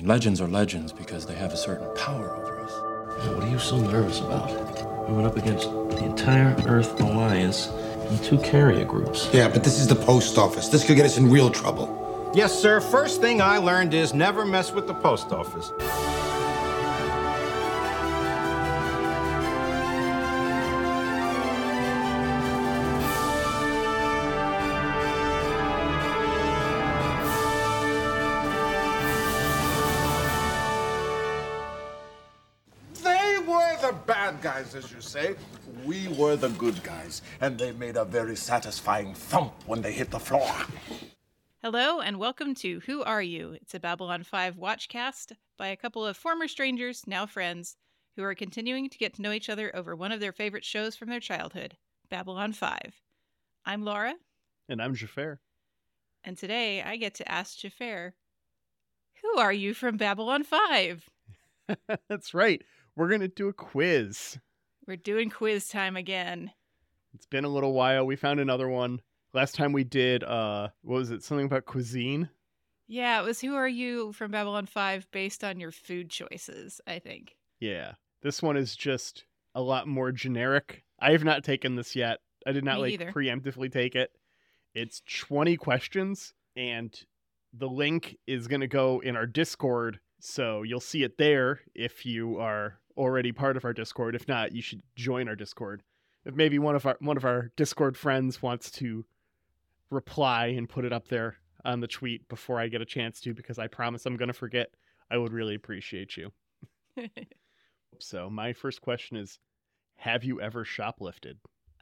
mean, legends are legends because they have a certain power over us. What are you so nervous about? We went up against the entire Earth Alliance and two carrier groups. Yeah, but this is the post office. This could get us in real trouble. Yes, sir. First thing I learned is never mess with the post office. As you say. We were the good guys, and they made a very satisfying thump when they hit the floor. Hello and welcome to Who Are You? It's a Babylon 5 watchcast by a couple of former strangers, now friends, who are continuing to get to know each other over one of their favorite shows from their childhood, Babylon 5. I'm Laura, And I'm Jafar. and today I get to ask Jafar, Who are you from Babylon 5? That's right. We're going to do a quiz. We're doing quiz time again. It's been a little while. We found another one. Last time we did, uh, what was it? Something about cuisine? Yeah, it was Who Are You from Babylon 5 based on your food choices, I think. Yeah. This one is just a lot more generic. I have not taken this yet. I did not Me like either. preemptively take it. It's 20 questions, and the link is going to go in our Discord. So you'll see it there if you are already part of our Discord. If not, you should join our Discord. If maybe one of our one of our Discord friends wants to reply and put it up there on the tweet before I get a chance to, because I promise I'm going to forget, I would really appreciate you. So my first question is have you ever shoplifted?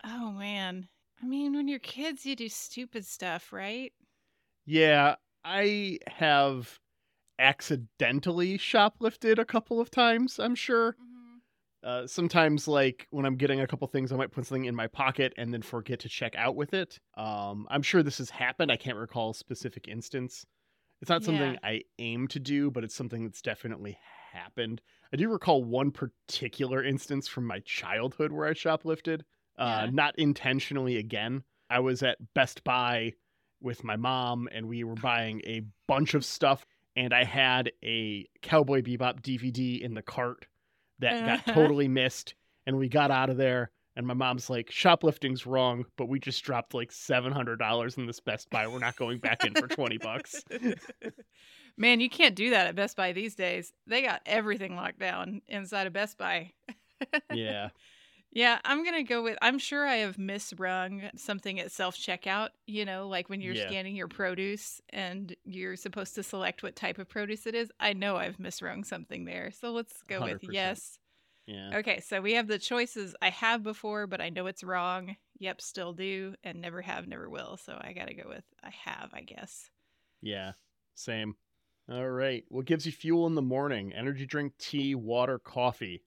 oh, man. I mean, when you're kids, you do stupid stuff, right? Yeah, I have accidentally shoplifted a couple of times, I'm sure. Uh, sometimes like when I'm getting a couple things, I might put something in my pocket and then forget to check out with it. Um, I'm sure this has happened. I can't recall a specific instance. It's not something Yeah. I aim to do, but it's something that's definitely happened. I do recall one particular instance from my childhood where I shoplifted. Uh, Yeah. Not intentionally again. I was at Best Buy with my mom and we were buying a bunch of stuff and I had a Cowboy Bebop DVD in the cart that got totally missed and we got out of there and my mom's like shoplifting's wrong but we just dropped like $700 in this Best Buy we're not going back in for 20 bucks Man, you can't do that at Best Buy these days. They got everything locked down inside of Best Buy. yeah Yeah, I'm going to go with I'm sure I have misrung something at self checkout, you know, like when you're Yeah. scanning your produce and you're supposed to select what type of produce it is. I know I've misrung something there. So let's go with 100%. yes. yeah Okay, so we have the choices I have before, but I know it's wrong. Yep, still do, and never have, never will. So I got to go with I have, I guess. yeah same all right what gives you fuel in the morning energy drink tea water coffee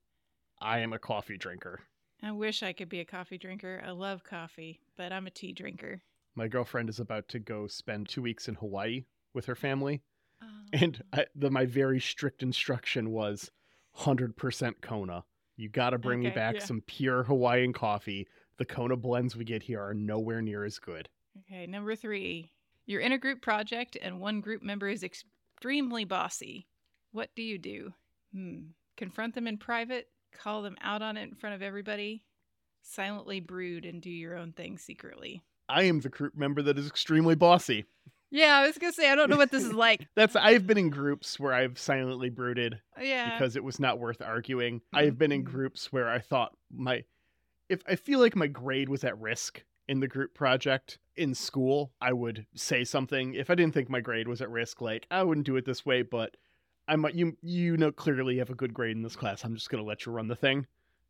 I am a coffee drinker I wish I could be a coffee drinker. I love coffee, but I'm a tea drinker. my girlfriend is about to go spend 2 weeks in Hawaii with her family Um, And I, the, my very strict instruction was 100% Kona. You got to bring me back yeah. some pure Hawaiian coffee. The Kona blends we get here are nowhere near as good. Okay, number three. You're in a group project and one group member is extremely bossy. What do you do? Hmm. Confront them in private, call them out on it in front of everybody, silently brood and do your own thing secretly. I am the group member that is extremely bossy. Yeah, I was gonna say I don't know what this is like. That's I've been in groups where I've silently brooded Yeah. because it was not worth arguing. Mm-hmm. I've been in groups where I thought my if I feel like my grade was at risk in the group project in school, I would say something. If I didn't think my grade was at risk, like I wouldn't do it this way, but I might you you know clearly have a good grade in this class. I'm just gonna let you run the thing.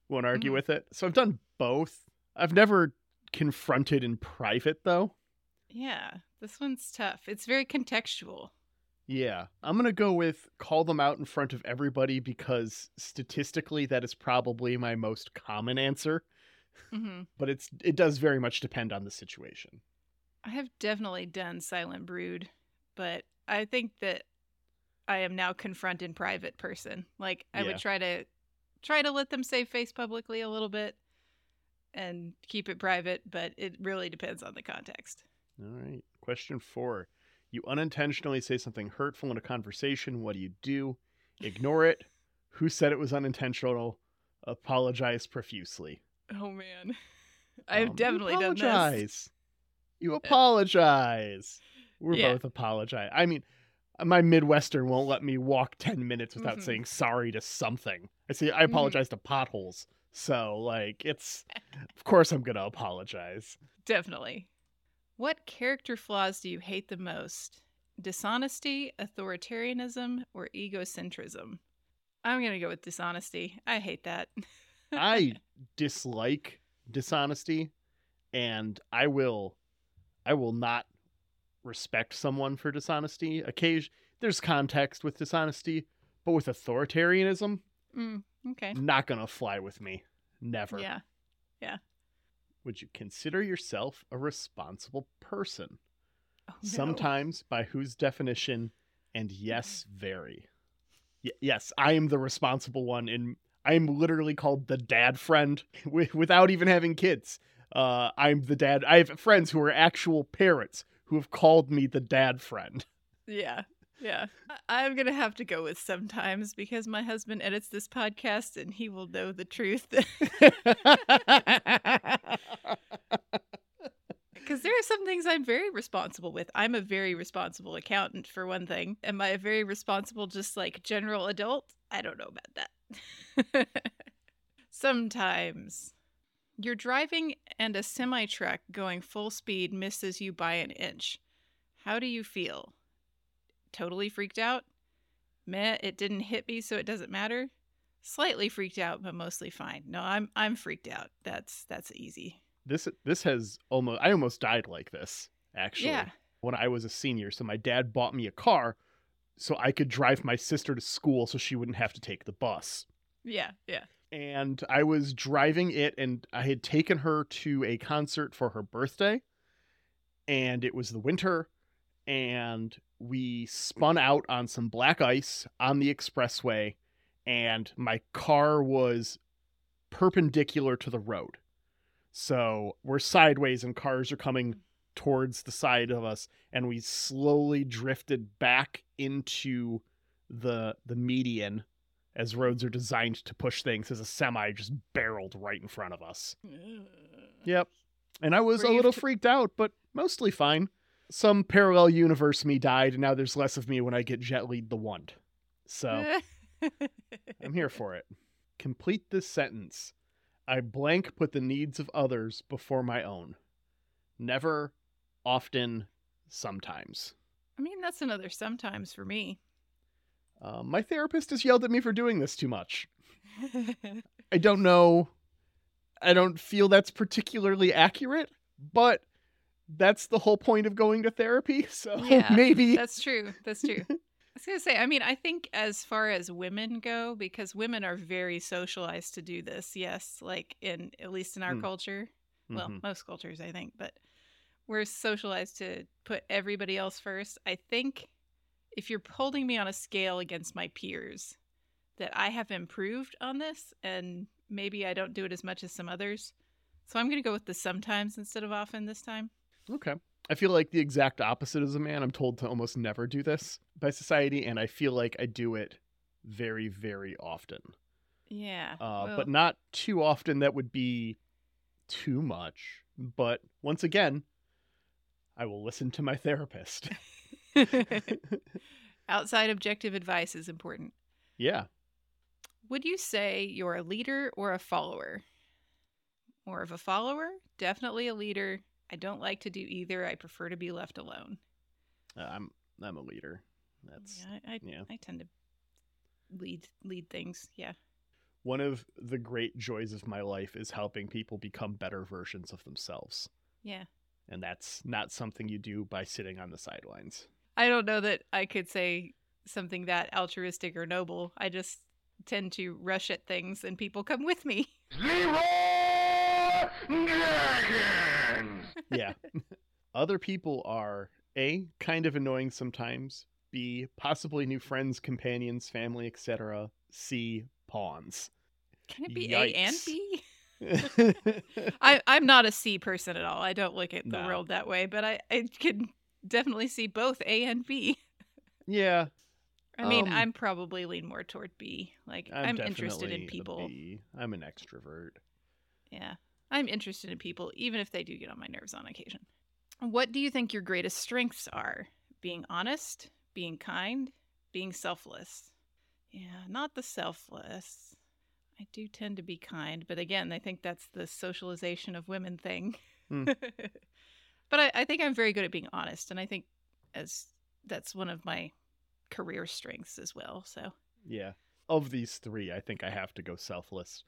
Won't argue Mhm. with it. So I've done both. I've never confronted in private though. yeah. This one's tough. It's very contextual. Yeah, I'm gonna go with call them out in front of everybody because statistically that is probably my most common answer. hmm But it's it does very much depend on the situation. I have definitely done silent brood, but I think that I am now confront in private person. Like I Yeah. would try to try to let them save face publicly a little bit and keep it private, but it really depends on the context. All right. Question four. You unintentionally say something hurtful in a conversation. What do you do? Ignore it. Who said it was unintentional? Apologize profusely. Oh man. I've Um, definitely done this. apologize. You apologize. We're Yeah. both apologize. I mean, my Midwestern won't let me walk 10 minutes without Mhm. saying sorry to something. I see, I apologize to potholes. So, like, it's of course I'm going to apologize. Definitely. What character flaws do you hate the most? Dishonesty, authoritarianism, or egocentrism? I'm going to go with dishonesty. I hate that. I dislike dishonesty and I will I will not respect someone for dishonesty. Occasion there's context with dishonesty, but with authoritarianism, Mm, okay. not gonna fly with me. Never. Yeah. Yeah. Would you consider yourself a responsible person? Oh, no. Sometimes, by whose definition, and yes, very. Y- yes, I am the responsible one, and I am literally called the dad friend without even having kids. Uh, I'm the dad. I have friends who are actual parents who have called me the dad friend. Yeah. Yeah. I- I'm going to have to go with sometimes because my husband edits this podcast and he will know the truth. Because there are some things I'm very responsible with. I'm a very responsible accountant, for one thing. Am I a very responsible, just like general adult? I don't know about that. Sometimes. You're driving and a semi truck going full speed misses you by an inch. How do you feel? Totally freaked out? Meh, it didn't hit me, so it doesn't matter. Slightly freaked out, but mostly fine. No, I'm I'm freaked out. That's that's easy. this this has almost I almost died like this actually Yeah. when I was a senior. So my dad bought me a car so I could drive my sister to school so she wouldn't have to take the bus. Yeah, yeah. And I was driving it and I had taken her to a concert for her birthday and it was the winter and we spun out on some black ice on the expressway and my car was perpendicular to the road. So we're sideways and cars are coming towards the side of us and we slowly drifted back into the the median as roads are designed to push things as a semi just barreled right in front of us. Yep. And I was a little freaked out, but mostly fine. Some parallel universe me died, and now there's less of me when I get jet lead the wand. So I'm here for it. Complete this sentence. I blank put the needs of others before my own. Never, often, sometimes. I mean, that's another sometimes for me. Uh, my therapist has yelled at me for doing this too much. I don't know. I don't feel that's particularly accurate, but that's the whole point of going to therapy. So Yeah, maybe That's true. That's true. I was gonna say, I mean, I think as far as women go, because women are very socialized to do this. Yes, like in at least in our Mm. culture. Well, Mhm. most cultures, I think, but we're socialized to put everybody else first. I think if you're holding me on a scale against my peers, that I have improved on this, and maybe I don't do it as much as some others. So I'm gonna go with the sometimes instead of often this time. Okay. I feel like the exact opposite as a man. I'm told to almost never do this by society, and I feel like I do it very, very often. Yeah. Uh, well- But not too often that would be too much. But once again, I will listen to my therapist. Outside objective advice is important. yeah. Would you say you're a leader or a follower? More of a follower? Definitely a leader. I don't like to do either. I prefer to be left alone. Uh, I'm I'm a leader. That's yeah, I, I, yeah. I tend to lead lead things. Yeah. one of the great joys of my life is helping people become better versions of themselves. Yeah. And that's not something you do by sitting on the sidelines. I don't know that I could say something that altruistic or noble. I just tend to rush at things and people come with me. Yeah. Other people are A, kind of annoying sometimes, B, possibly new friends, companions, family, etc. C, pawns. Can it be A and Yikes. B? I, I'm not a C person at all. I don't look at the No. world that way, but I, I can definitely see both A and B. Yeah, I mean, Um, I'm probably lean more toward B. Like I'm, I'm, interested in people. B. I'm an extrovert. Yeah. I'm interested in people even if they do get on my nerves on occasion. What do you think your greatest strengths are? Being honest, being kind, being selfless. Yeah, not the selfless. I do tend to be kind, but again, I think that's the socialization of women thing. Hmm. but I, I think I'm very good at being honest, and I think as that's one of my career strengths as well. So Yeah. Of these three, I think I have to go selfless.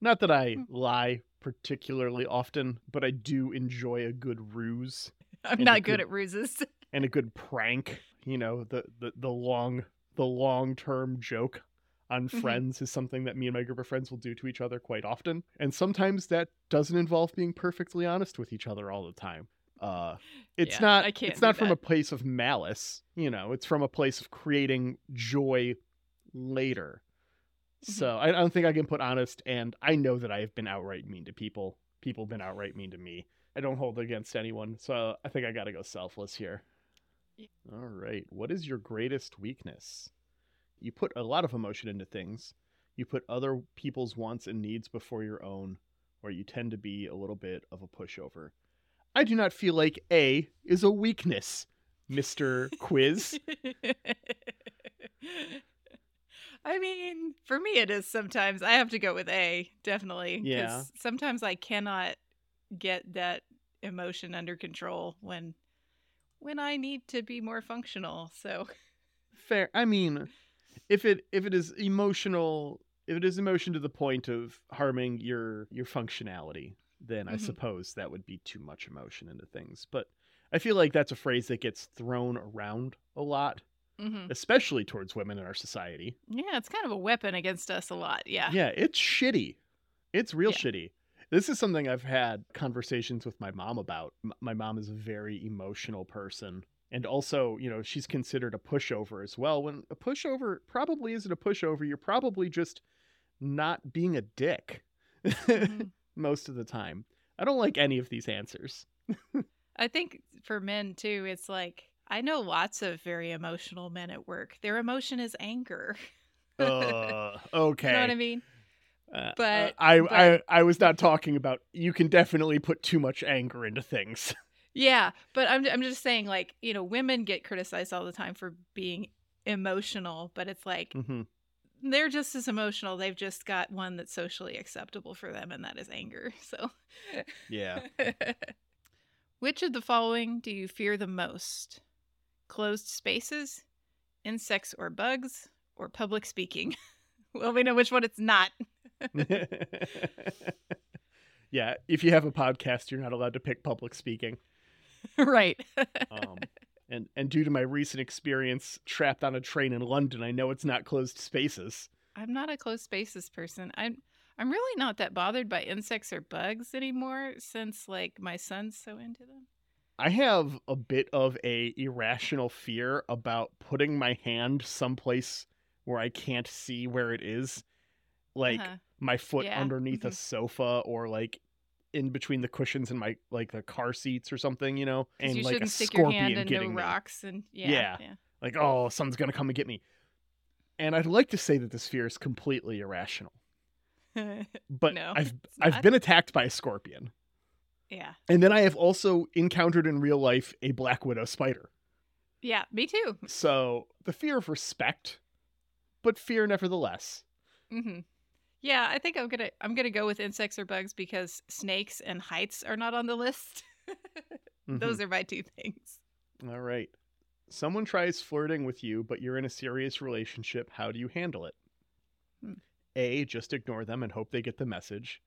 Not that I Hmm. lie particularly often, but I do enjoy a good ruse I'm not good good- at ruses. and a good prank. You know, the the, the long the long term joke on Mhm. friends is something that me and my group of friends will do to each other quite often. And sometimes that doesn't involve being perfectly honest with each other all the time. Uh it's Yeah, not I can't it's not from that. a place of malice, you know, it's from a place of creating joy later. Mm-hmm. So I I don't think I can put honest and I know that I have been outright mean to people. People have been outright mean to me. I don't hold against anyone, so I think I got to go selfless here. Yeah. All right. What is your greatest weakness? You put a lot of emotion into things. You put other people's wants and needs before your own, or you tend to be a little bit of a pushover. I do not feel like A is a weakness, Mr. Quiz. I mean, for me, it is sometimes. I have to go with A, definitely. Yeah. Sometimes I cannot get that emotion under control when when I need to be more functional. So, Fair. I mean, if it if it is emotional, if it is emotion to the point of harming your your functionality, then I Mhm. suppose that would be too much emotion into things. But I feel like that's a phrase that gets thrown around a lot, mhm. especially towards women in our society. yeah, it's kind of a weapon against us a lot. Yeah. Yeah, it's shitty. It's real Yeah. shitty. This is something I've had conversations with my mom about. M- My mom is a very emotional person. And also, you know, she's considered a pushover as well. When a pushover probably isn't a pushover, you're probably just not being a dick Mhm. Most of the time. I don't like any of these answers. I think for men too, it's like I know lots of very emotional men at work. Their emotion is anger. uh, okay. You know what I mean? Uh, But- uh, I, but- I I was not talking about you can definitely put too much anger into things. Yeah, but I'm I'm just saying like, you know, women get criticized all the time for being emotional, but it's like hmm they're just as emotional. They've just got one that's socially acceptable for them and that is anger. So Yeah. Which of the following do you fear the most? Closed spaces, insects or bugs, or public speaking? well, we know which one it's not. yeah, if you have a podcast, you're not allowed to pick public speaking. right. Um, and and due to my recent experience trapped on a train in London, I know it's not closed spaces. I'm not a closed spaces person. I'm I'm really not that bothered by insects or bugs anymore since like my son's so into them. I have a bit of a irrational fear about putting my hand someplace where I can't see where it is, like Uh-huh. my foot Yeah, underneath a mhm. sofa or like in between the cushions in my like the car seats or something, you know, 'Cause you like a scorpion your hand in no getting me. rocks and yeah, Yeah. yeah. like oh someone's gonna come and get me and i'd like to say that this fear is completely irrational but No, i've i've been attacked by a scorpion yeah. and then i have also encountered in real life a black widow spider Yeah, me too. so the fear of respect but fear nevertheless hmm Yeah, I think I'm gonna I'm gonna go with insects or bugs because snakes and heights are not on the list. Mhm. Those are my two things. all right someone tries flirting with you but you're in a serious relationship how do you handle it Hmm. a just ignore them and hope they get the message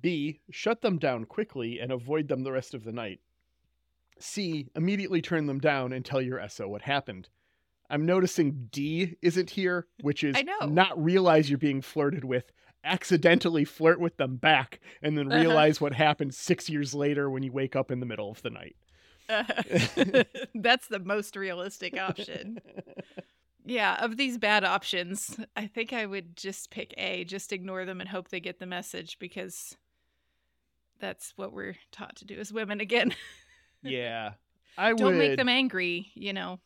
b shut them down quickly and avoid them the rest of the night c immediately turn them down and tell your so what happened i'm noticing d isn't here which is I know. not realize you're being flirted with accidentally flirt with them back and then Uh-huh. realize what happened six years later when you wake up in the middle of the night That's the most realistic option. Yeah, of these bad options, I think I would just pick A, just ignore them and hope they get the message because that's what we're taught to do as women again. yeah I Don't would make them angry, you know.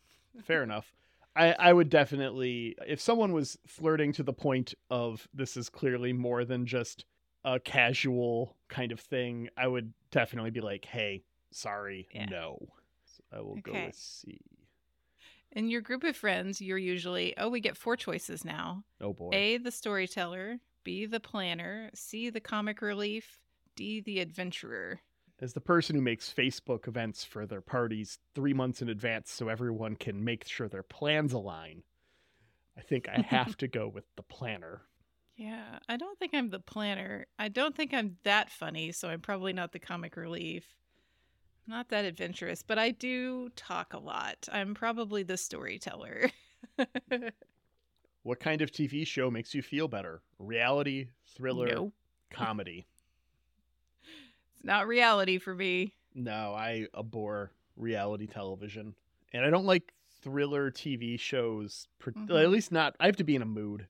fair enough. I, I would definitely if someone was flirting to the point of this is clearly more than just a casual kind of thing, I would definitely be like, hey, sorry, Yeah. no. So I will go Okay. with C. In your group of friends, you're usually, oh, we get four choices now Oh boy. A, the storyteller, B, the planner, C, the comic relief, D, the adventurer. As the person who makes Facebook events for their parties three months in advance so everyone can make sure their plans align, I think I have to go with the planner. Yeah, I don't think I'm the planner. I don't think I'm that funny, so I'm probably not the comic relief. Not that adventurous, but I do talk a lot. I'm probably the storyteller. What kind of TV show makes you feel better? Reality, thriller, no, comedy? It's not reality for me. No, I abhor reality television. And I don't like thriller TV shows, per- Mhm. at least not. I have to be in a mood.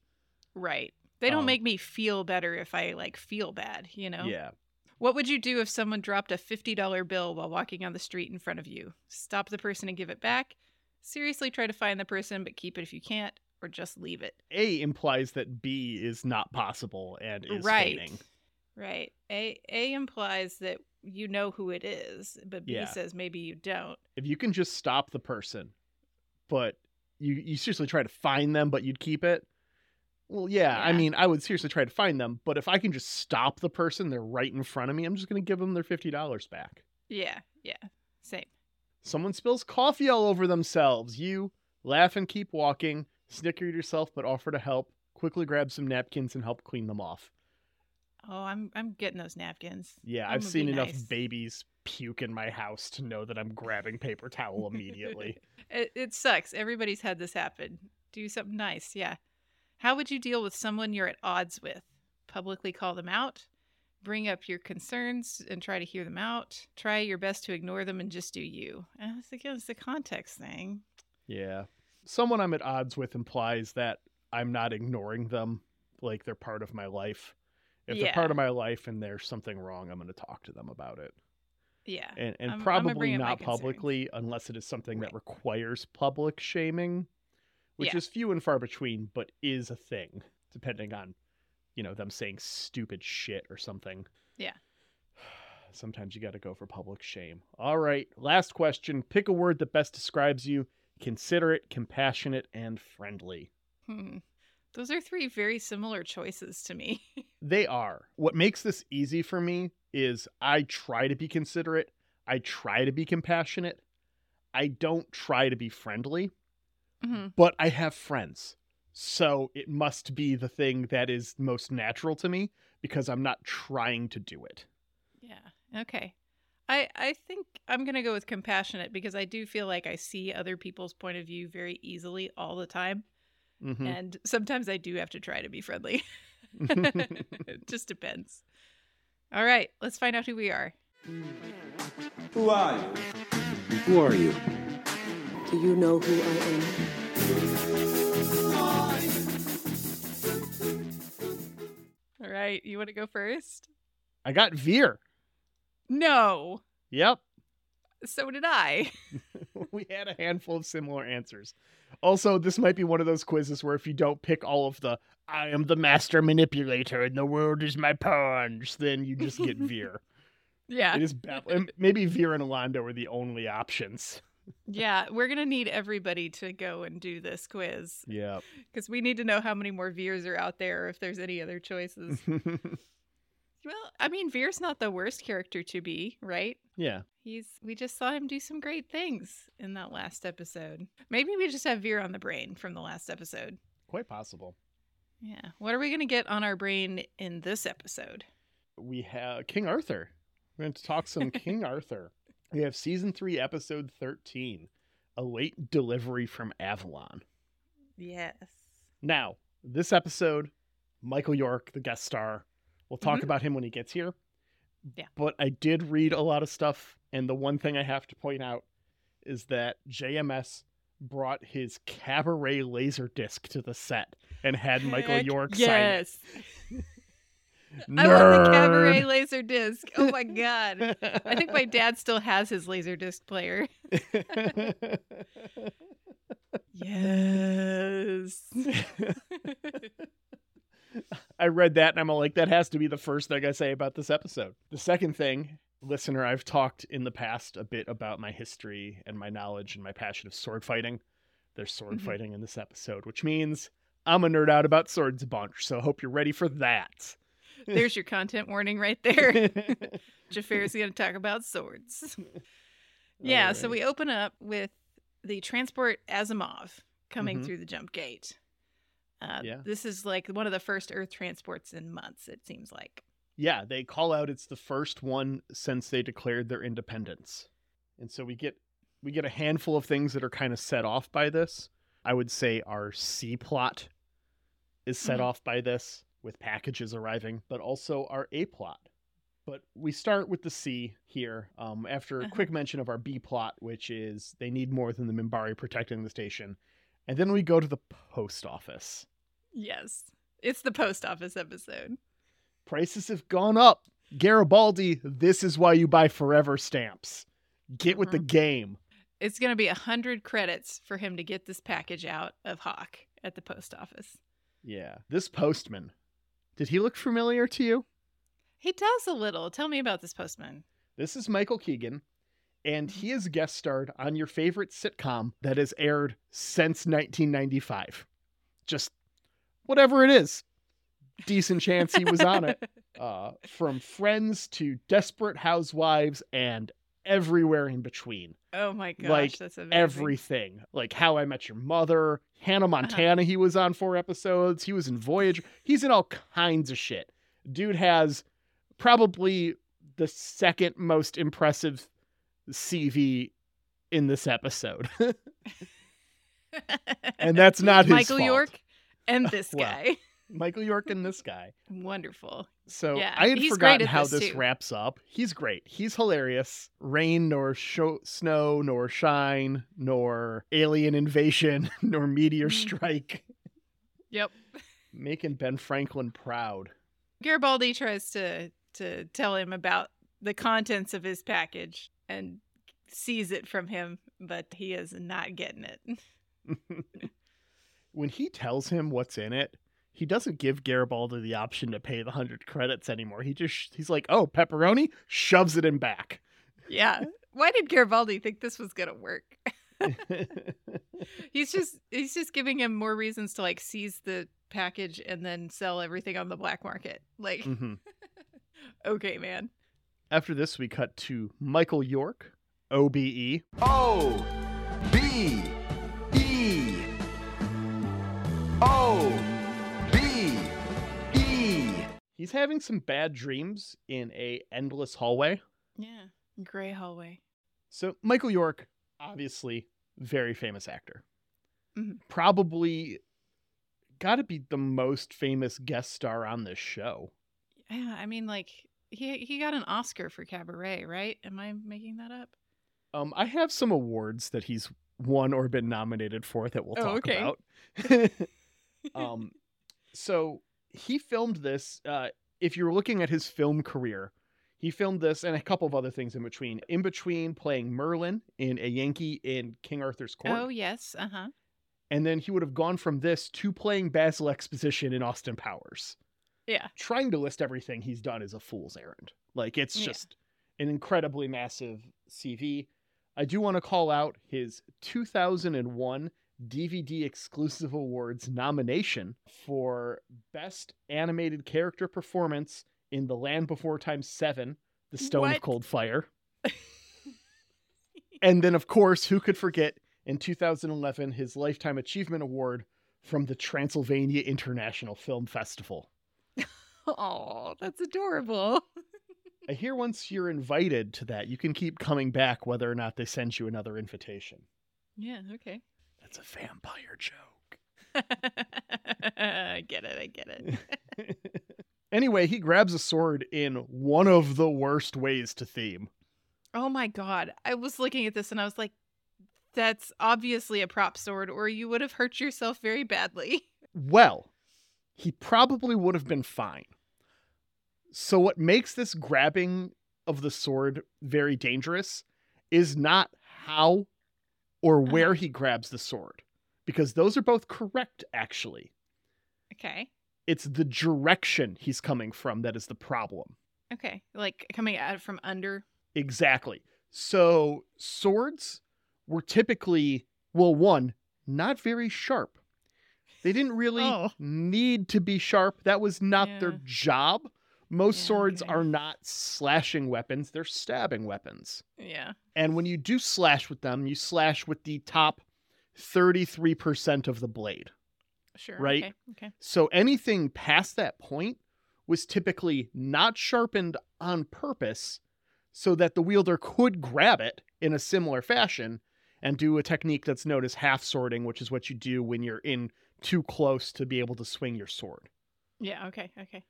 Right. They don't Um, make me feel better if I like feel bad, you know? Yeah. What would you do if someone dropped a $50 bill while walking on the street in front of you? Stop the person and give it back? Seriously try to find the person but keep it if you can't or just leave it. A implies that B is not possible and is right. feigning. Right. A A implies that you know who it is, but B Yeah. says maybe you don't. If you can just stop the person, but you you seriously try to find them, but you'd keep it. Well, yeah, I mean, I would seriously try to find them, but if I can just stop the person, they're right in front of me. I'm just going to give them their fifty dollars back. Yeah, yeah. Same. Someone spills coffee all over themselves. You laugh and keep walking, snicker at yourself, but offer to help. Quickly grab some napkins and help clean them off. Oh, I'm I'm getting those napkins. Yeah, I'm I've seen enough nice. babies puke in my house to know that I'm grabbing paper towel immediately. it, it sucks. Everybody's had this happen. Do something nice. Yeah. How would you deal with someone you're at odds with? Publicly call them out? Bring up your concerns and try to hear them out? Try your best to ignore them and just do you? It's again, it's a context thing. yeah. Someone I'm at odds with implies that I'm not ignoring them like they're part of my life. If they're part of my life and there's something wrong, I'm going to talk to them about it. Yeah. And, and I'm- probably my not publicly unless it is something that requires public shaming, which Yeah. is few and far between, but is a thing, depending on, you know, them saying stupid shit or something. Yeah. Sometimes you got to go for public shame. All right, last question. Pick a word that best describes you considerate, compassionate, and friendly. Hmm. Those are three very similar choices to me. They are. What makes this easy for me is I try to be considerate, I try to be compassionate, I don't try to be friendly, Mhm. but I have friends. So it must be the thing that is most natural to me because I'm not trying to do it. Yeah. Okay. I I think I'm going to go with compassionate because I do feel like I see other people's point of view very easily all the time Mhm. and sometimes I do have to try to be friendly. it just depends. All right, let's find out who we are. Who are you? Who are you? Do you know who I am? All right, you want to go first? I got Vir. No. Yep. So did I. we had a handful of similar answers. Also, this might be one of those quizzes where if you don't pick all of the I am the master manipulator and the world is my pawns, then you just get Vir. yeah. It is bad. Maybe Vir and Londo are the only options. Yeah, we're going to need everybody to go and do this quiz Yeah. because we need to know how many more Virs are out there or if there's any other choices. well, I mean, Vir's not the worst character to be, right? yeah. He's we just saw him do some great things in that last episode. Maybe we just have Vir on the brain from the last episode. Quite possible. Yeah. What are we going to get on our brain in this episode? We have King Arthur. We're going to talk some King Arthur. We have season three, episode 13 A Late Delivery from Avalon. Yes. Now, this episode, Michael York, the guest star, we'll talk Mhm. about him when he gets here. Yeah. But I did read a lot of stuff, and the one thing I have to point out is that JMS brought his cabaret laser disc to the set and had Michael Heck York sign it. Yes. I want the cabaret laser disc. Oh my god. I think my dad still has his laser disc player. Yes. I read that and I'm like, that has to be the first thing I say about this episode. The second thing, listener, I've talked in the past a bit about my history and my knowledge and my passion of sword fighting. There's sword Mhm. fighting in this episode, which means I'm a nerd out about swords a bunch. So I hope you're ready for that. There's your content warning right there. Jafar's going to talk about swords. Yeah, so we open up with the transport Asimov coming Mhm. through the jump gate. Uh, Yeah. This is like one of the first Earth transports in months, it seems like. yeah, they call out it's the first one since they declared their independence. And so we get we get a handful of things that are kind of set off by this. I would say our C plot is set Mhm. off by this with packages arriving, but also our A plot. But we start with the C here um, after a Uh-huh. quick mention of our B plot, which is they need more than the Minbari protecting the station. And then we go to the post office. Yes. It's the post office episode. Prices have gone up. Garibaldi, this is why you buy forever stamps. Get with the Uh-huh. game. It's going to be a 100 credits for him to get this package out of Hawk at the post office. Yeah. This postman, did he look familiar to you? He does a little. Tell me about this postman. This is Michael Keegan, and Mm-hmm. he has guest starred on your favorite sitcom that has aired since 1995. Just whatever it is. Decent chance he was on it. Uh, from Friends to Desperate Housewives and everywhere in between. Oh my gosh, like that's amazing. everything. Like How I Met Your Mother, Hannah Montana, he was on four episodes. He was in Voyage. He's in all kinds of shit. Dude has probably the second most impressive CV in this episode. and that's not his Michael. York and this Well, guy. Michael York and this guy. Wonderful. So Yeah, I had forgotten how this, this wraps up. He's great. He's hilarious. Rain nor sho- snow nor shine nor alien invasion nor meteor Mm. strike. Yep. Making Ben Franklin proud. Garibaldi tries to to tell him about the contents of his package and sees it from him, but he is not getting it. When he tells him what's in it, he doesn't give Garibaldi the option to pay the 100 credits anymore. He just he's like, "Oh, pepperoni," shoves it in back. Yeah. Why did Garibaldi think this was gonna work? he's just he's just giving him more reasons to like seize the package and then sell everything on the black market. Like, Mhm. okay, man. After this, we cut to Michael York, OBE, O B He's having some bad dreams in a endless hallway. Yeah. Gray hallway. So Michael York, obviously very famous actor. Mhm. Probably got to be the most famous guest star on this show. Yeah, I mean, like he he got an Oscar for Cabaret, right? Am I making that up? Um, I have some awards that he's won or been nominated for that we'll Oh, talk okay. about. um, so he filmed this. Uh, if you're looking at his film career, he filmed this and a couple of other things in between. In between playing Merlin in A Yankee in King Arthur's Court, Oh yes, uh huh. and then he would have gone from this to playing Basil Exposition in Austin Powers. Yeah. Trying to list everything he's done is a fool's errand. Like it's Yeah. just an incredibly massive CV. I do want to call out his 2001 DVD Exclusive Awards nomination for Best Animated Character Performance in The Land Before Time 7, The Stone of Cold Fire. and then, of course, who could forget in 2011 his Lifetime Achievement Award from the Transylvania International Film Festival. Oh, that's adorable. I hear once you're invited to that, you can keep coming back whether or not they send you another invitation. Yeah. Okay. That's a vampire joke. I get it. I get it. Anyway, he grabs a sword in one of the worst ways to theme. Oh my god. I was looking at this and I was like, that's obviously a prop sword, or you would have hurt yourself very badly. Well, he probably would have been fine. So what makes this grabbing of the sword very dangerous is not how or uh-huh. where he grabs the sword because those are both correct actually. Okay. It's the direction he's coming from that is the problem. Okay. Like coming out from under. Exactly. So swords were typically, well, one, not very sharp. They didn't really Oh. need to be sharp. That was not their job. Most Yeah, swords okay. are not slashing weapons, they're stabbing weapons. Yeah. And when you do slash with them, you slash with the top 33% of the blade. Sure. Right? Okay. okay. So anything past that point was typically not sharpened on purpose so that the wielder could grab it in a similar fashion and do a technique that's known as half swording, which is what you do when you're in too close to be able to swing your sword. Yeah. Okay. Okay.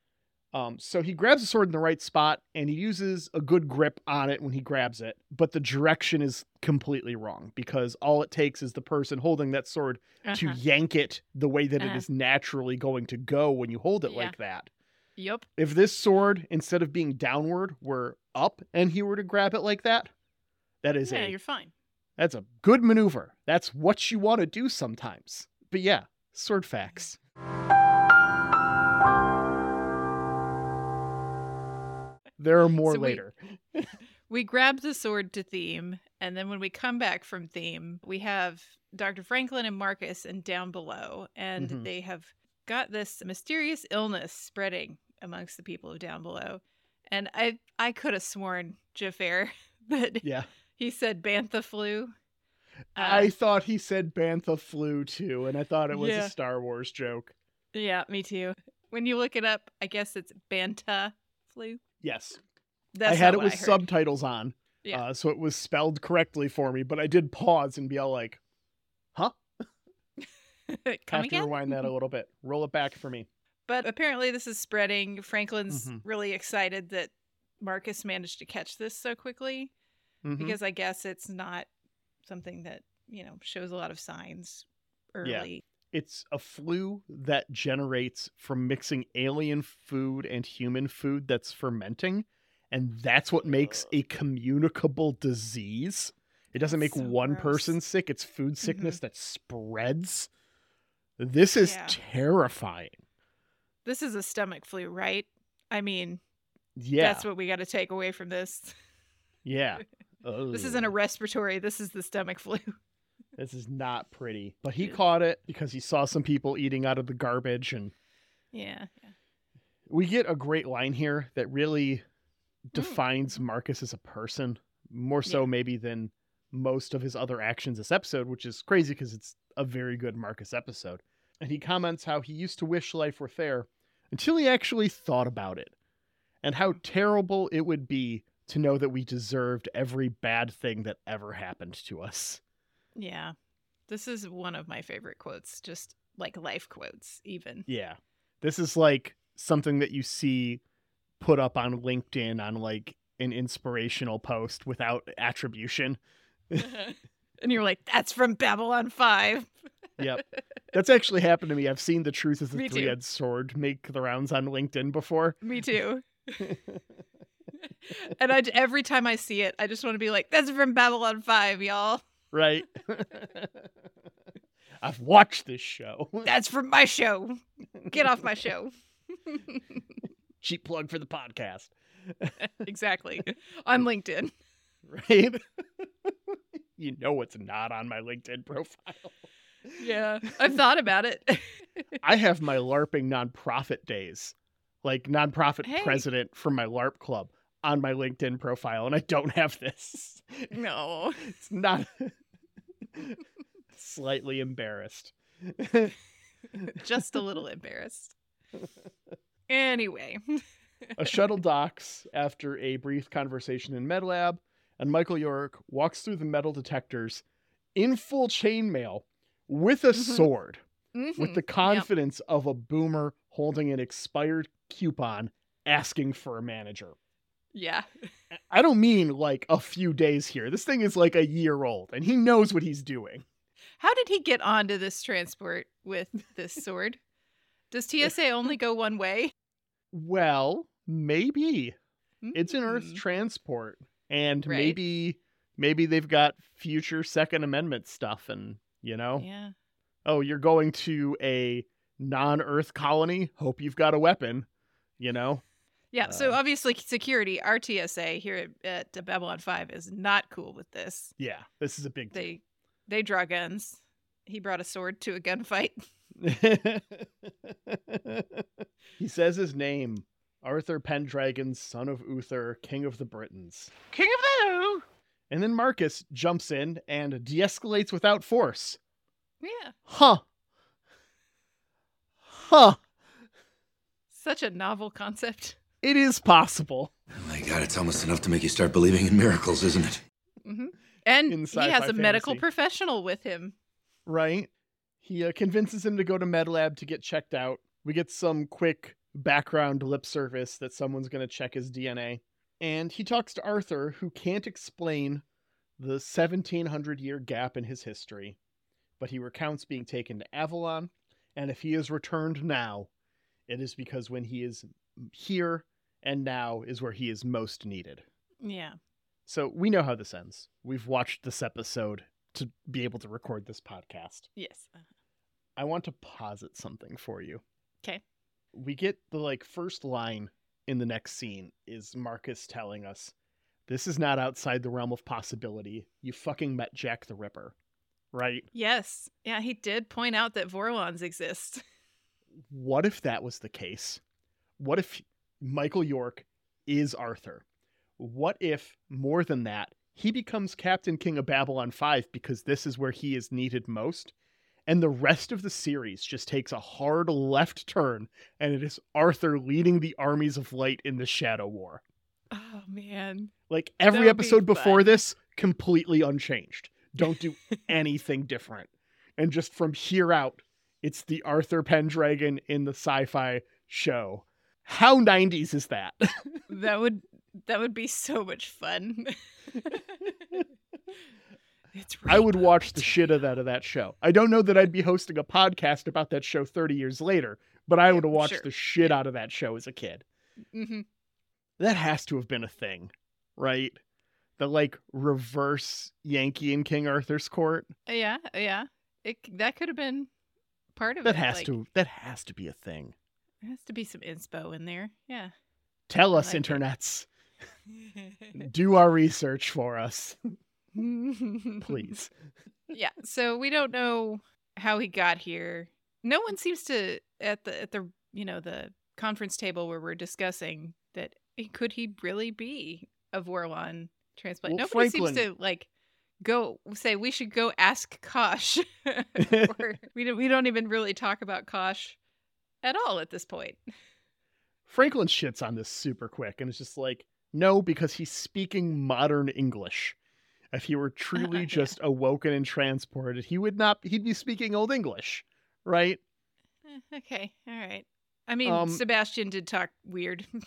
Um, so he grabs the sword in the right spot and he uses a good grip on it when he grabs it, but the direction is completely wrong because all it takes is the person holding that sword to Uh-huh. yank it the way that it Uh-huh. is naturally going to go when you hold it Yeah. like that. Yep. If this sword, instead of being downward, were up and he were to grab it like that, that is Yeah, a you're fine. that's a good maneuver. That's what you want to do sometimes. But yeah, sword facts. There are more So later. We grab the sword to theme, and then when we come back from theme, we have Dr. Franklin and Marcus and down below, and Mhm. they have got this mysterious illness spreading amongst the people of down below. And I I could have sworn, Jafar, that Yeah. he said bantha flu. I thought he said Bantha flu too, and I thought it was Yeah. a Star Wars joke. Yeah, me too. When you look it up, I guess it's banta flu. Yes. That's I had it with subtitles on. Yeah. Uh, so it was spelled correctly for me, but I did pause and be all like, huh? Have to rewind that a little bit. Roll it back for me. But apparently, this is spreading. Franklin's Mhm. really excited that Marcus managed to catch this so quickly Mhm. because I guess it's not something that, you know, shows a lot of signs early. It's a flu that generates from mixing alien food and human food that's fermenting. And that's what makes a communicable disease. It doesn't make So one gross. Mm-hmm. person sick, it's food sickness that spreads. This is Yeah. terrifying. This is a stomach flu, right? I mean, Yeah. that's what we got to take away from this. yeah. This isn't a respiratory. This is the stomach flu. This is not pretty. But he caught it because he saw some people eating out of the garbage and yeah. yeah. we get a great line here that really Mm. defines Marcus as a person, more so Yeah. maybe than most of his other actions this episode, which is crazy because it's a very good Marcus episode. And he comments how he used to wish life were fair until he actually thought about it and how terrible it would be to know that we deserved every bad thing that ever happened to us. Yeah. This is one of my favorite quotes, just like life quotes, even. Yeah. This is like something that you see put up on LinkedIn on like an inspirational post without attribution. and you're like, that's from Babylon 5. Yep. That's actually happened to me. I've seen the truth is the three edged sword make the rounds on LinkedIn before. Me too. and I, every time I see it, I just want to be like, that's from Babylon 5, y'all. Right. I've watched this show. That's from my show. Get off my show. Cheap plug for the podcast. exactly. On LinkedIn. Right? you know it's not on my LinkedIn profile. Yeah. I've thought about it. I have my LARPing nonprofit days, like nonprofit Hey. president from my LARP club on my LinkedIn profile, and I don't have this. no. It's not slightly embarrassed. Just a little embarrassed. Anyway. a shuttle docks after a brief conversation in MedLab, and Michael York walks through the metal detectors in full chainmail with a Mhm. sword, with Mhm. the Yep. confidence of a boomer holding an expired coupon asking for a manager. Yeah. I don't mean like a few days here. This thing is like a year old, and he knows what he's doing. How did he get onto this transport with this sword? Does TSA only go one way? Well, maybe it's an Earth Mm. transport, and Right. maybe maybe they've got future Second Amendment stuff, and you know, Yeah. oh, you're going to a non-Earth colony. Hope you've got a weapon. You know, Yeah, so Uh, obviously security, RTSA here at, at Babylon 5 is not cool with this. yeah, this is a big They they draw guns. He brought a sword to a gunfight. he says his name Arthur Pendragon, son of Uther, king of the Britons. King of the Who? And then Marcus jumps in and de escalates without force. Yeah. Huh. Huh. Such a novel concept. It is possible. Oh my god, it's almost enough to make you start believing in miracles, isn't it? hmm And he has a medical professional with him. Right? He uh, convinces him to go to MedLab to get checked out. We get some quick background lip service that someone's going to check his DNA. And he talks to Arthur, who can't explain the 1700 year gap in his history. But he recounts being taken to Avalon, and if he is returned now, it is because when he is here and now is where he is most needed. Yeah. So we know how this ends. We've watched this episode to be able to record this podcast. Yes. I want to posit something for you. Okay. We get the like first line in the next scene is Marcus telling us, "This is not outside the realm of possibility. You fucking met Jack the Ripper." Right? Yes. Yeah, he did point out that Vorlons exist. What if that was the case? What if Michael York is Arthur? What if more than that, he becomes Captain King of Babylon 5 because this is where he is needed most? And the rest of the series just takes a hard left turn, and it is Arthur leading the armies of light in the Shadow War. Oh man. Like every would be episode before this, completely unchanged. Don't do anything different. And just from here out, it's the Arthur Pendragon in the sci fi show. How 90s is that? That would that would be so much fun. it's I would watch the shit of that of that show. I don't know that I'd be hosting a podcast about that show 30 years later, but I would have watched sure. the shit out of that show as a kid. Mhm. That has to have been a thing, right? The like reverse Yankee in King Arthur's court. Yeah, yeah. It that could have been part of That it. has like, to that has to be a thing. There has to be some inspo in there. Yeah. Tell I us, like it. internets. Do our research for us, please. yeah. So we don't know how he got here. No one seems to at the at the you know the conference table where we're discussing that could he really be a Vorlon transplant? Well, Nobody Franklin- seems to like go say we should go ask Kosh. or we don't we don't even really talk about Kosh at all at this point. Franklin shits on this super quick, and it's just like, no, because he's speaking modern English. If he were truly Yeah. just awoken and transported, he would not. He'd be speaking old English, right? Eh, Okay, all right. I mean, Um, Sebastian did talk weird.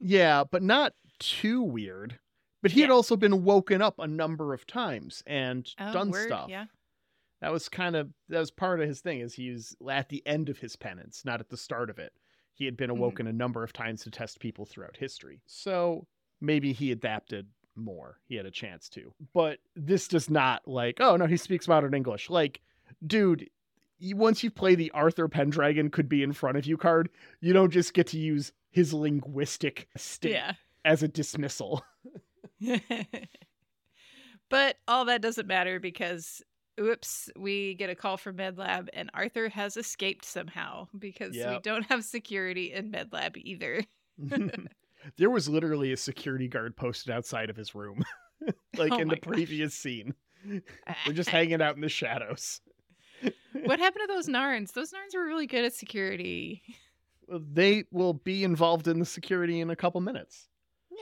Yeah, but not too weird. But he had also been woken up a number of times and Oh, done word, stuff. Yeah. That was kind of that was part of his thing. Is he was at the end of his penance, not at the start of it. He had been Mhm. awoken a number of times to test people throughout history. So maybe he adapted more. He had a chance to. But this does not like, oh no, he speaks modern English. Like, dude, you, once you play the Arthur Pendragon could be in front of you card, you don't just get to use his linguistic state Yeah. as a dismissal. but all that doesn't matter because oops, we get a call from MedLab and Arthur has escaped somehow because we don't have security in MedLab either. there was literally a security guard posted outside of his room, like Oh in the gosh. previous scene. We're just hanging out in the shadows. what happened to those Narns? Those Narns were really good at security. They will be involved in the security in a couple minutes.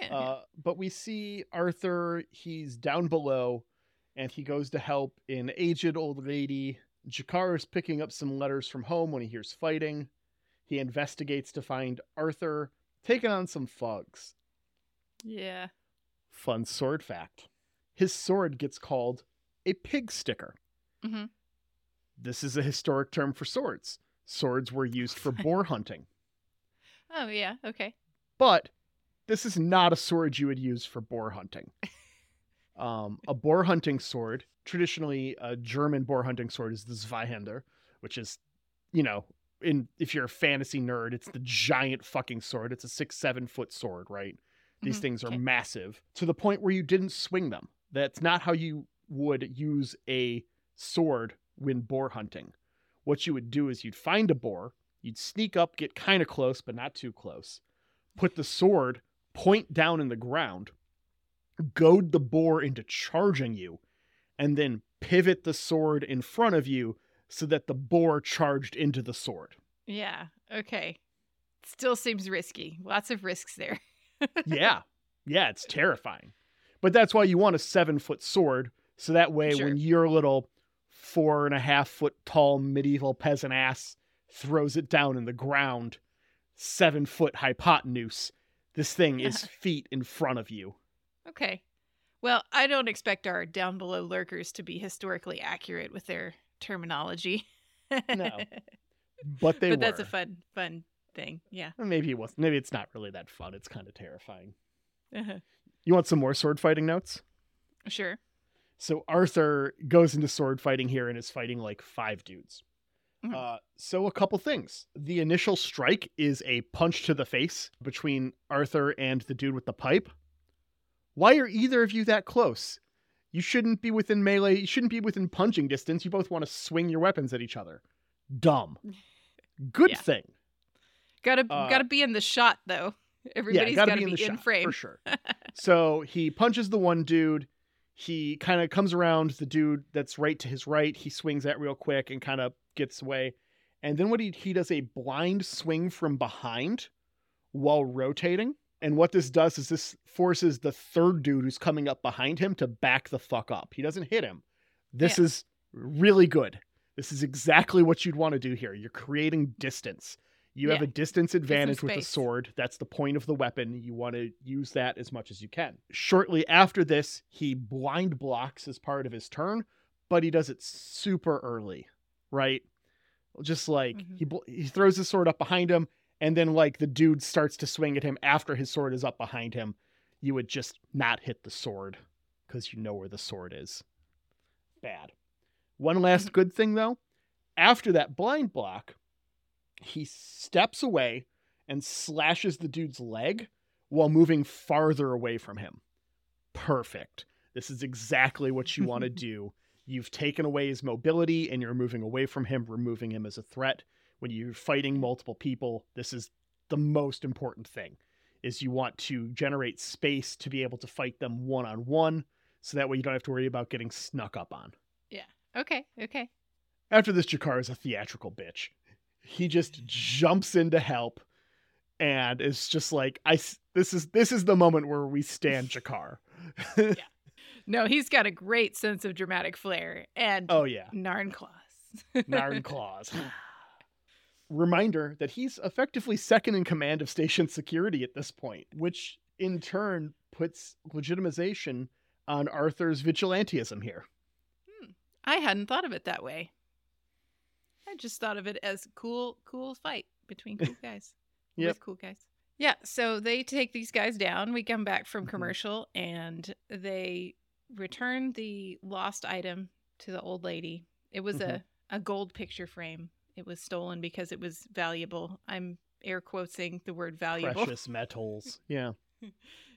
Yeah. yeah. Uh, but we see Arthur, he's down below and he goes to help an aged old lady. G'Kar is picking up some letters from home when he hears fighting. He investigates to find Arthur taking on some thugs. yeah. Fun sword fact his sword gets called a pig sticker. Mhm. This is a historic term for swords. Swords were used for boar hunting. Oh yeah. Okay. But this is not a sword you would use for boar hunting. Um, a boar hunting sword, traditionally a German boar hunting sword, is the Zweihänder, which is, you know, in if you're a fantasy nerd, it's the giant fucking sword. It's a six, seven foot sword, right? These Mhm, things are okay. massive to the point where you didn't swing them. That's not how you would use a sword when boar hunting. What you would do is you'd find a boar, you'd sneak up, get kind of close, but not too close, put the sword point down in the ground, goad the boar into charging you, and then pivot the sword in front of you so that the boar charged into the sword. Yeah. Okay. Still seems risky. Lots of risks there. yeah. Yeah, it's terrifying. But that's why you want a seven foot sword. So that way, Sure. when your little four and a half foot tall medieval peasant ass throws it down in the ground, seven foot hypotenuse, this thing is feet in front of you. Okay. Well, I don't expect our down below lurkers to be historically accurate with their terminology. No. But they but that's a fun, fun thing. Yeah. Maybe it was. Maybe it's not really that fun. It's kind of terrifying. Uh-huh. You want some more sword fighting notes? Sure. So Arthur goes into sword fighting here and is fighting like five dudes. Mhm. Uh, so a couple things. The initial strike is a punch to the face between Arthur and the dude with the pipe. Why are either of you that close? You shouldn't be within melee. You shouldn't be within punching distance. You both want to swing your weapons at each other. Dumb. Good Yeah. thing. Gotta Uh, gotta be in the shot though. Everybody's gotta gotta, be in the in frame for sure. So he punches the one dude. He kind of comes around the dude that's right to his right. He swings that real quick and kind of gets away. And then what he he does a blind swing from behind while rotating. And what this does is this forces the third dude who's coming up behind him to back the fuck up. He doesn't hit him. This Yeah. is really good. This is exactly what you'd want to do here. You're creating distance. You have a distance advantage with the sword. That's the point of the weapon. You want to use that as much as you can. Shortly after this, he blind blocks as part of his turn, but he does it super early, right? Just like Mhm. he bl- he throws his sword up behind him, and then like the dude starts to swing at him after his sword is up behind him. You would just not hit the sword because you know where the sword is. Bad. One last good thing though, after that blind block, he steps away and slashes the dude's leg while moving farther away from him. Perfect. This is exactly what you want to do. You've taken away his mobility and you're moving away from him, removing him as a threat. When you're fighting multiple people, this is the most important thing. Is you want to generate space to be able to fight them one on one so that way you don't have to worry about getting snuck up on. Yeah. Okay, okay. After this, G'Kar is a theatrical bitch. He just jumps in to help, and is just like, "I." This is this is the moment where we stand G'Kar. yeah. No, he's got a great sense of dramatic flair and oh yeah, Narn claws. Narn claws. Reminder that he's effectively second in command of station security at this point, which in turn puts legitimization on Arthur's vigilantism here. I hadn't thought of it that way. I just thought of it as cool, cool fight between cool guys. Yep. With cool guys. Yeah, so they take these guys down. We come back from Mhm. commercial and they return the lost item to the old lady. It was Mhm. a, a gold picture frame. It was stolen because it was valuable. I'm air quoting the word valuable. Precious metals. Yeah.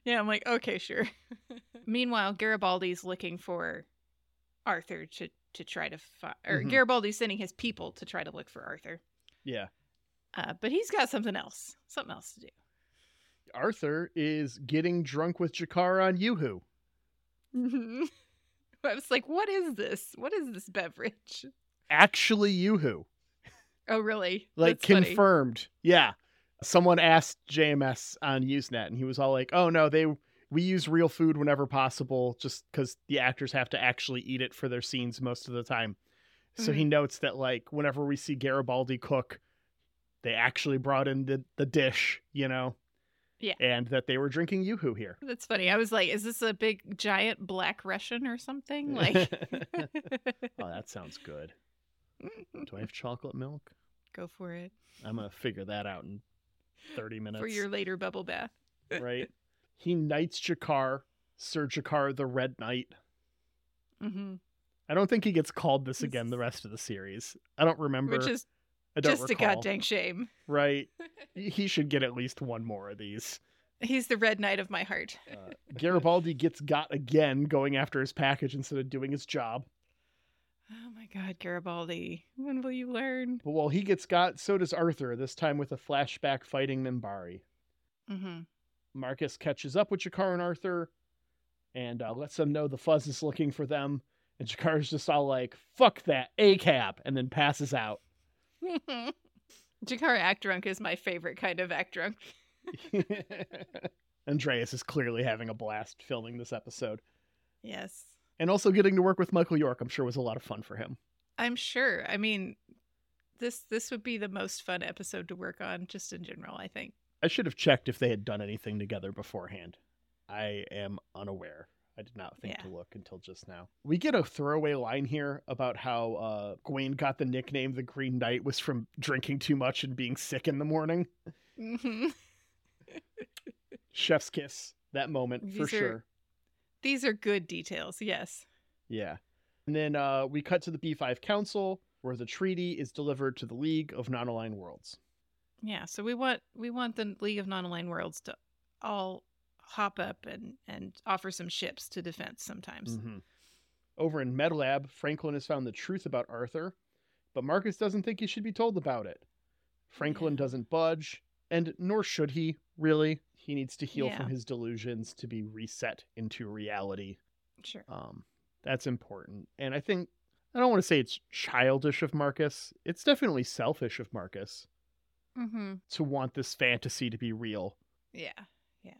Yeah, I'm like, okay, sure. Meanwhile, Garibaldi's looking for Arthur to to try to find, or Mhm. Garibaldi's sending his people to try to look for Arthur. Yeah. Uh, but he's got something else, something else to do. Arthur is getting drunk with G'Kar on Yoo-Hoo. I was like, what is this? What is this beverage? Actually, Yoo-Hoo. Oh, really? Like That's funny. confirmed. Yeah. Someone asked JMS on Usenet, and he was all like, "Oh no, they we use real food whenever possible, just because the actors have to actually eat it for their scenes most of the time." So he mm-hmm. notes that like whenever we see Garibaldi cook, they actually brought in the the dish, you know. Yeah. And that they were drinking Yoo-Hoo here. That's funny. I was like, is this a big giant black Russian or something? Like, oh, that sounds good. Do I have chocolate milk? go for it. I'm gonna figure that out in 30 minutes. for your later bubble bath. right? He knights G'Kar, Sir G'Kar the Red Knight. hmm I don't think he gets called this again the rest of the series. I don't remember. Which is just a goddamn shame. Right. he should get at least one more of these. He's the red knight of my heart. Uh, Garibaldi gets got again going after his package instead of doing his job. Oh my god, Garibaldi. When will you learn? But while he gets got, so does Arthur, this time with a flashback fighting Minbari. hmm Marcus catches up with G'Kar and Arthur and uh, lets them know the fuzz is looking for them. And G'Kar's just all like, fuck that, A cap, and then passes out. G'Kar act drunk is my favorite kind of act drunk. Andreas is clearly having a blast filming this episode. Yes. And also getting to work with Michael York, I'm sure was a lot of fun for him. I'm sure. I mean, this this would be the most fun episode to work on just in general, I think. I should have checked if they had done anything together beforehand. I am unaware. I did not think Yeah. to look until just now. We get a throwaway line here about how uh, Gawain got the nickname the Green Knight was from drinking too much and being sick in the morning. Mm-hmm. Chef's kiss. That moment for are- sure. These are good details, yes. Yeah. And then uh, we cut to the B5 Council where the treaty is delivered to the League of Non-Aligned Worlds. Yeah, so we want we want the League of Non-Aligned Worlds to all hop up and and offer some ships to defense sometimes. Mhm. Over in MedLab, Franklin has found the truth about Arthur, but Marcus doesn't think he should be told about it. Franklin doesn't budge, and nor should he, really. He needs to heal from his delusions to be reset into reality. Sure. Um, that's important. And I think, I don't want to say it's childish of Marcus, it's definitely selfish of Marcus Mm-hmm. to want this fantasy to be real. Yeah. Yeah.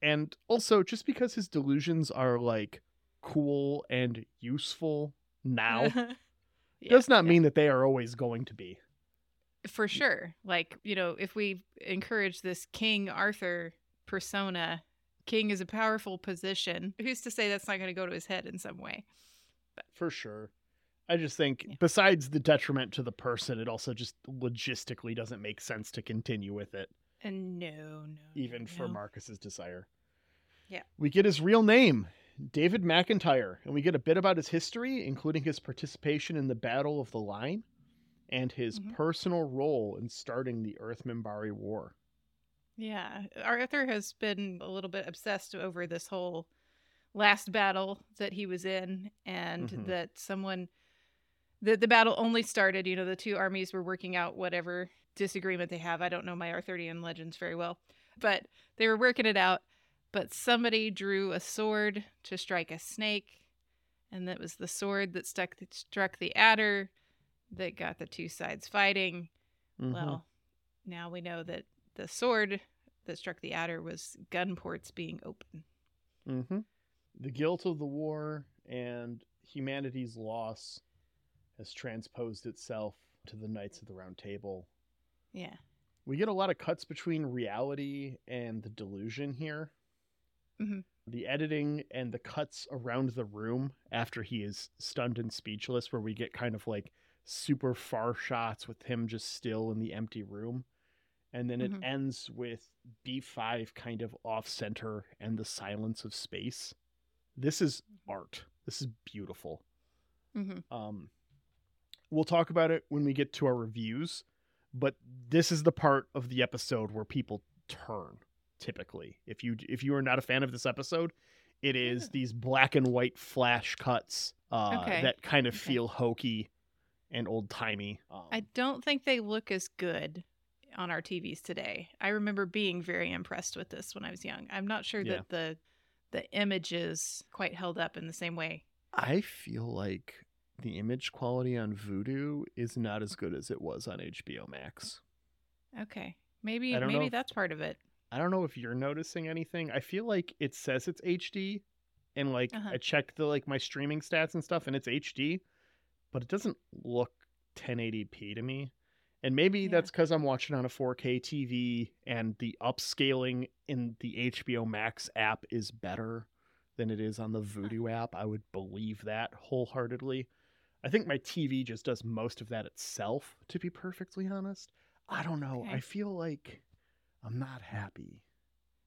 And also, just because his delusions are like cool and useful now Yeah, does not yeah. mean that they are always going to be. for sure. Like, you know, if we encourage this King Arthur persona, King is a powerful position. Who's to say that's not going to go to his head in some way? For sure. I just think, besides the detriment to the person, it also just logistically doesn't make sense to continue with it, And no, no. even for no. Marcus's desire. Yeah. We get his real name, David McIntyre, and we get a bit about his history, including his participation in the Battle of the Line and his Mhm. personal role in starting the Earth Minbari War. Yeah, Arthur has been a little bit obsessed over this whole last battle that he was in, and Mhm. that someone, the the battle only started. You know, the two armies were working out whatever disagreement they have. I don't know my Arthurian legends very well, but they were working it out. But somebody drew a sword to strike a snake, and that was the sword that stuck struck the adder, that got the two sides fighting. Mhm. Well, now we know that the sword that struck the adder was gun ports being open. Mm-hmm. The guilt of the war and humanity's loss has transposed itself to the Knights of the Round Table. Yeah. We get a lot of cuts between reality and the delusion here. Mhm. The editing and the cuts around the room after he is stunned and speechless, where we get kind of like super far shots with him just still in the empty room. And then it ends with B5 kind of off center and the silence of space. This is art. This is beautiful. Mm-hmm. Um, we'll talk about it when we get to our reviews, but this is the part of the episode where people turn. Typically, if you if you are not a fan of this episode, it is these black and white flash cuts uh, Okay. that kind of Okay. feel hokey and old timey. Um, I don't think they look as good on our TVs today. I remember being very impressed with this when I was young. I'm not sure Yeah. that the the images quite held up in the same way. I feel like the image quality on Vudu is not as good as it was on HBO Max. Okay. Maybe I don't know maybe if- that's part of it. I don't know if you're noticing anything. I feel like it says it's HD, and like Uh-huh. I checked the like my streaming stats and stuff, and it's HD, but it doesn't look 1080p to me. And maybe Yeah. that's because I'm watching on a 4K TV, and the upscaling in the HBO Max app is better than it is on the Vudu app. I would believe that wholeheartedly. I think my TV just does most of that itself, to be perfectly honest. I don't know. Okay. I feel like I'm not happy.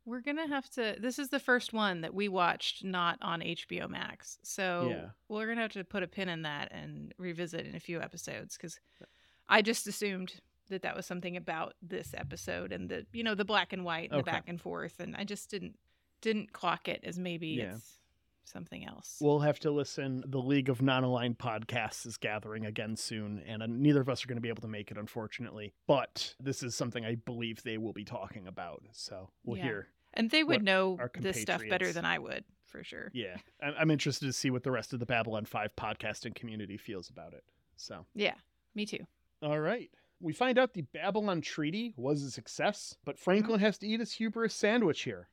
We're gonna have to. This is the first one that we watched not on HBO Max, so Yeah. we're gonna have to put a pin in that and revisit in a few episodes because uh, I just assumed that that was something about this episode and the you know the black and white and Okay. the back and forth, and I just didn't didn't clock it as maybe Yeah. it's something else. We'll have to listen. The League of Non-Aligned Podcasts is gathering again soon, and uh, neither of us are going to be able to make it, unfortunately. But this is something I believe they will be talking about, so we'll Yeah. hear. and they would know this stuff better than I would for sure. Yeah, I'm interested to see what the rest of the Babylon Five podcasting community feels about it. So, Yeah, me too. All right. We find out the Babylon Treaty was a success, but Franklin has to eat his hubris sandwich here.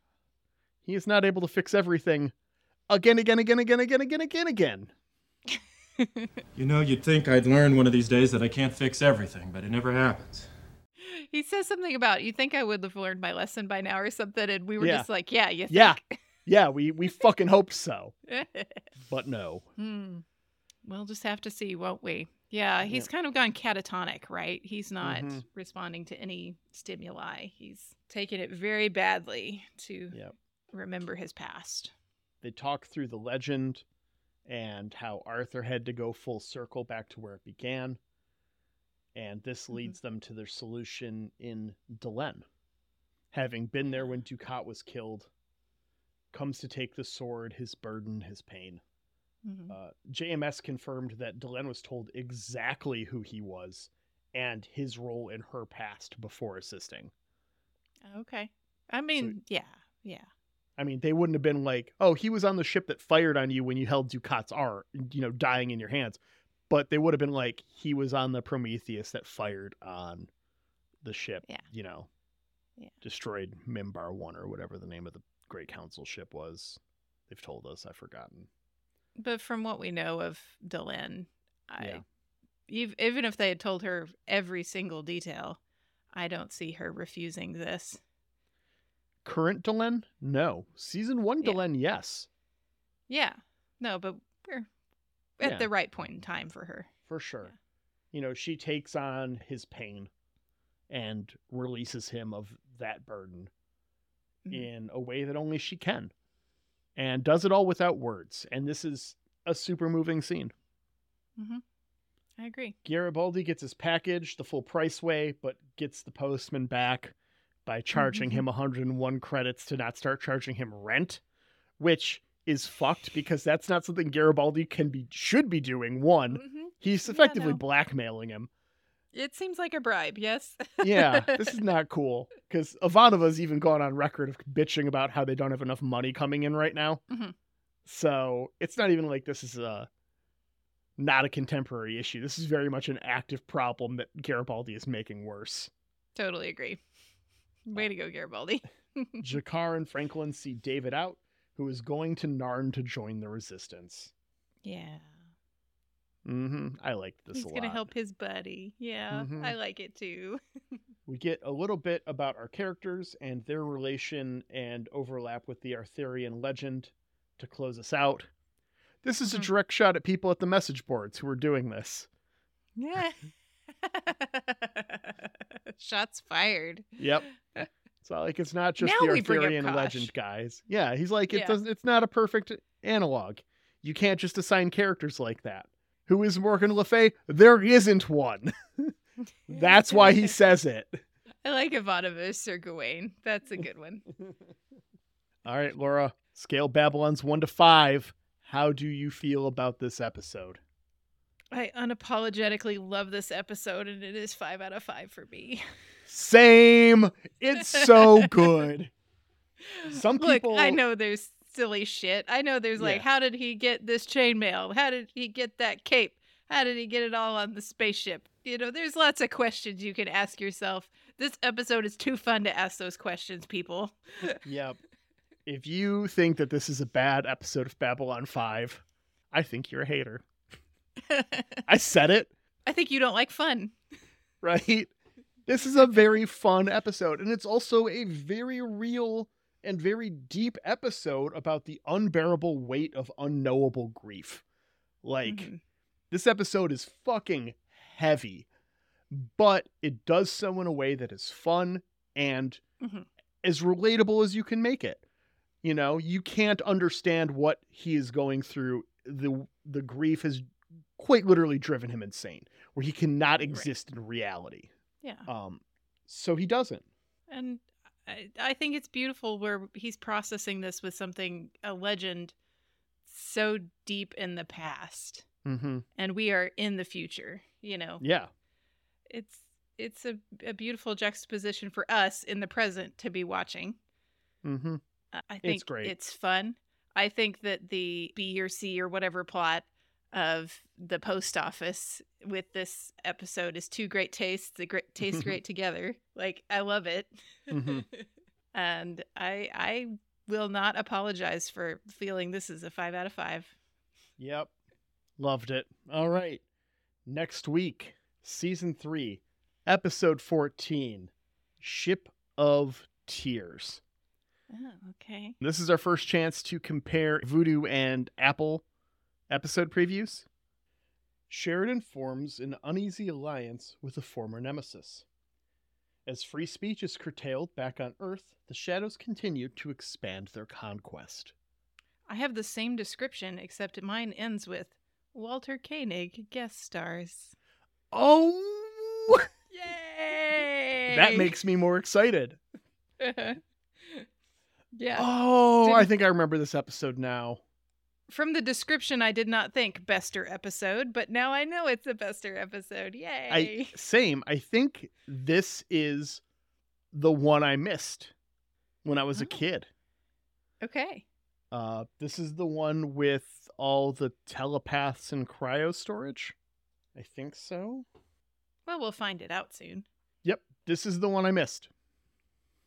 He is not able to fix everything again, again, again, again, again, again, again, again. You know, you'd think I'd learn one of these days that I can't fix everything, but it never happens. He says something about you think I would have learned my lesson by now or something, and we were Yeah. just like, yeah, you Yeah. think. Yeah, we we fucking hoped so, but no. Hmm. We'll just have to see, won't we? Yeah, he's kind of gone catatonic, right? He's not Mhm. responding to any stimuli. He's taken it very badly to Yep. remember his past. They talk through the legend and how Arthur had to go full circle back to where it began. And this leads them to their solution in Delenn. Having been there when Dukhat was killed, comes to take the sword, his burden, his pain. Mhm. Uh, JMS confirmed that Delenn was told exactly who he was and his role in her past before assisting. Okay. I mean, yeah, yeah. I mean, they wouldn't have been like, "Oh, he was on the ship that fired on you when you held Dukhat's art, you know, dying in your hands." But they would have been like, "He was on the Prometheus that fired on the ship, Yeah. you know, Yeah. destroyed Minbar One or whatever the name of the Great Council ship was." They've told us, I've forgotten. But from what we know of Delenn, I, Yeah. even if they had told her every single detail, I don't see her refusing this. Current Delenn? No. Season one Yeah. Delenn, yes, Yeah. No, but we're at Yeah. the right point in time for her. for sure. You know, she takes on his pain and releases him of that burden. Mhm. in a way that only she can and does it all without words and this is a super moving scene Mm-hmm. I agree. garibaldi gets his package the full price way but gets the postman back by charging him 101 credits to not start charging him rent which is fucked because that's not something garibaldi can be should be doing one Mm-hmm. he's Yeah, effectively no. blackmailing him It seems like a bribe, yes. yeah, this is not cool because Ivanova's even gone on record of bitching about how they don't have enough money coming in right now. Mhm. So it's not even like this is a not a contemporary issue. This is very much an active problem that Garibaldi is making worse. totally agree. Way to go, Garibaldi. G'Kar and Franklin see David out, who is going to Narn to join the resistance. Yeah. Hmm I liked this He's a gonna help his buddy. Yeah, Mhm. I like it too. We get a little bit about our characters and their relation and overlap with the Arthurian legend to close us out. This is a Mhm. direct shot at people at the message boards who are doing this. Yeah. Shots fired. Yep. So like it's not just Now the we bring up Arthurian legend guys. Yeah, he's like it Yeah. doesn't it's not a perfect analog. You can't just assign characters like that. Who is Morgan Le Fay? There isn't one. That's why he says it. I like Ivanova or Gawain. That's a good one. All right, Laura, scale Babylon's 1 to 5. How do you feel about this episode? I unapologetically love this episode, and it is five out of five for me. Same. It's so good. Some Look, people I know there's silly shit. I know there's like, Yeah. how did he get this chainmail? How did he get that cape? How did he get it all on the spaceship? You know, there's lots of questions you can ask yourself. This episode is too fun to ask those questions, people. Yep. If you think that this is a bad episode of Babylon 5, I think you're a hater. I said it, I think you don't like fun. right? This is a very fun episode, and it's also a very real and very deep episode about the unbearable weight of unknowable grief. Like, Mhm. this episode is fucking heavy, but it does so in a way that is fun and Mhm. as relatable as you can make it. You know, you can't understand what he is going through. The the grief has quite literally driven him insane, where he cannot exist in reality. Yeah. Um, so he doesn't. And I, I think it's beautiful where he's processing this with something, a legend so deep in the past. Mm-hmm. And we are in the future, you know. Yeah. It's it's a, a beautiful juxtaposition for us in the present to be watching. Mm-hmm. I- I It's think great. it's fun. I think that the B or C or whatever plot of the post office with this episode is two great tastes. They great taste great together. Like I love it, Mhm. and I I will not apologize for feeling this is a five out of five. Yep. Loved it. All right. Next week, season three, episode 14 Ship of Tears. Oh, okay. This is our first chance to compare Vudu and Apple episode previews. Sheridan forms an uneasy alliance with a former nemesis. As free speech is curtailed back on Earth, the shadows continue to expand their conquest. I have the same description, except mine ends with Walter Koenig guest stars. Oh, Yay! that makes me more excited. yeah. Oh, I Didn't- think I remember this episode now. From the description, I did not think Bester episode, but now I know it's a Bester episode. Yay! I same. I think this is the one I missed when I was a Oh. kid. Okay. Uh, this is the one with all the telepaths and cryo storage. I think so. Well, we'll find it out soon. Yep, this is the one I missed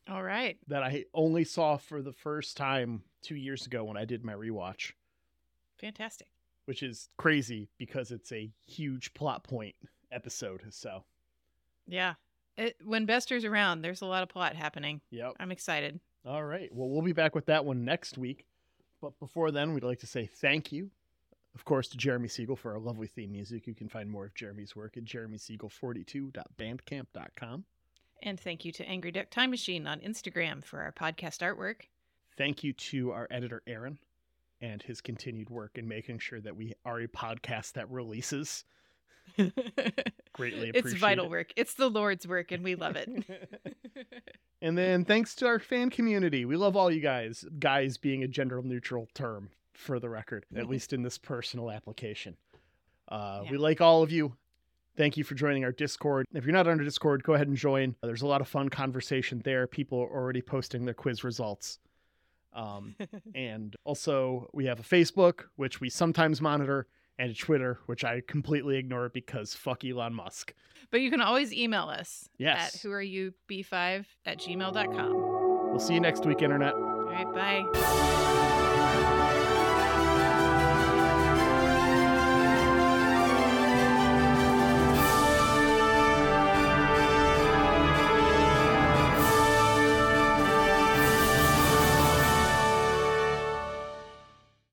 All right. that I only saw for the first time two years ago when I did my rewatch, Fantastic. which is crazy because it's a huge plot point episode. So, Yeah. It, when Bester's around, there's a lot of plot happening. yep. I'm excited. All right. Well, we'll be back with that one next week. But before then, we'd like to say thank you, of course, to Jeremy Siegel for our lovely theme music. You can find more of Jeremy's work at jeremysiegel42.bandcamp.com. And thank you to Angry Duck Time Machine on Instagram for our podcast artwork. Thank you to our editor, Aaron, and his continued work in making sure that we are a podcast that releases. Greatly appreciate it's vital it. work. It's the Lord's work, and we love it. And then thanks to our fan community. We love all you guys. Guys being a gender neutral term for the record, at least in this personal application. Uh, We like all of you. Thank you for joining our Discord. If you're not on our Discord, go ahead and join. There's a lot of fun conversation there. People are already posting their quiz results. Um, and also, we have a Facebook, which we sometimes monitor, and a Twitter, which I completely ignore because fuck Elon Musk. but you can always email us Yes. at whoareyoub5 at gmail.com. We'll see you next week, Internet. All right, bye.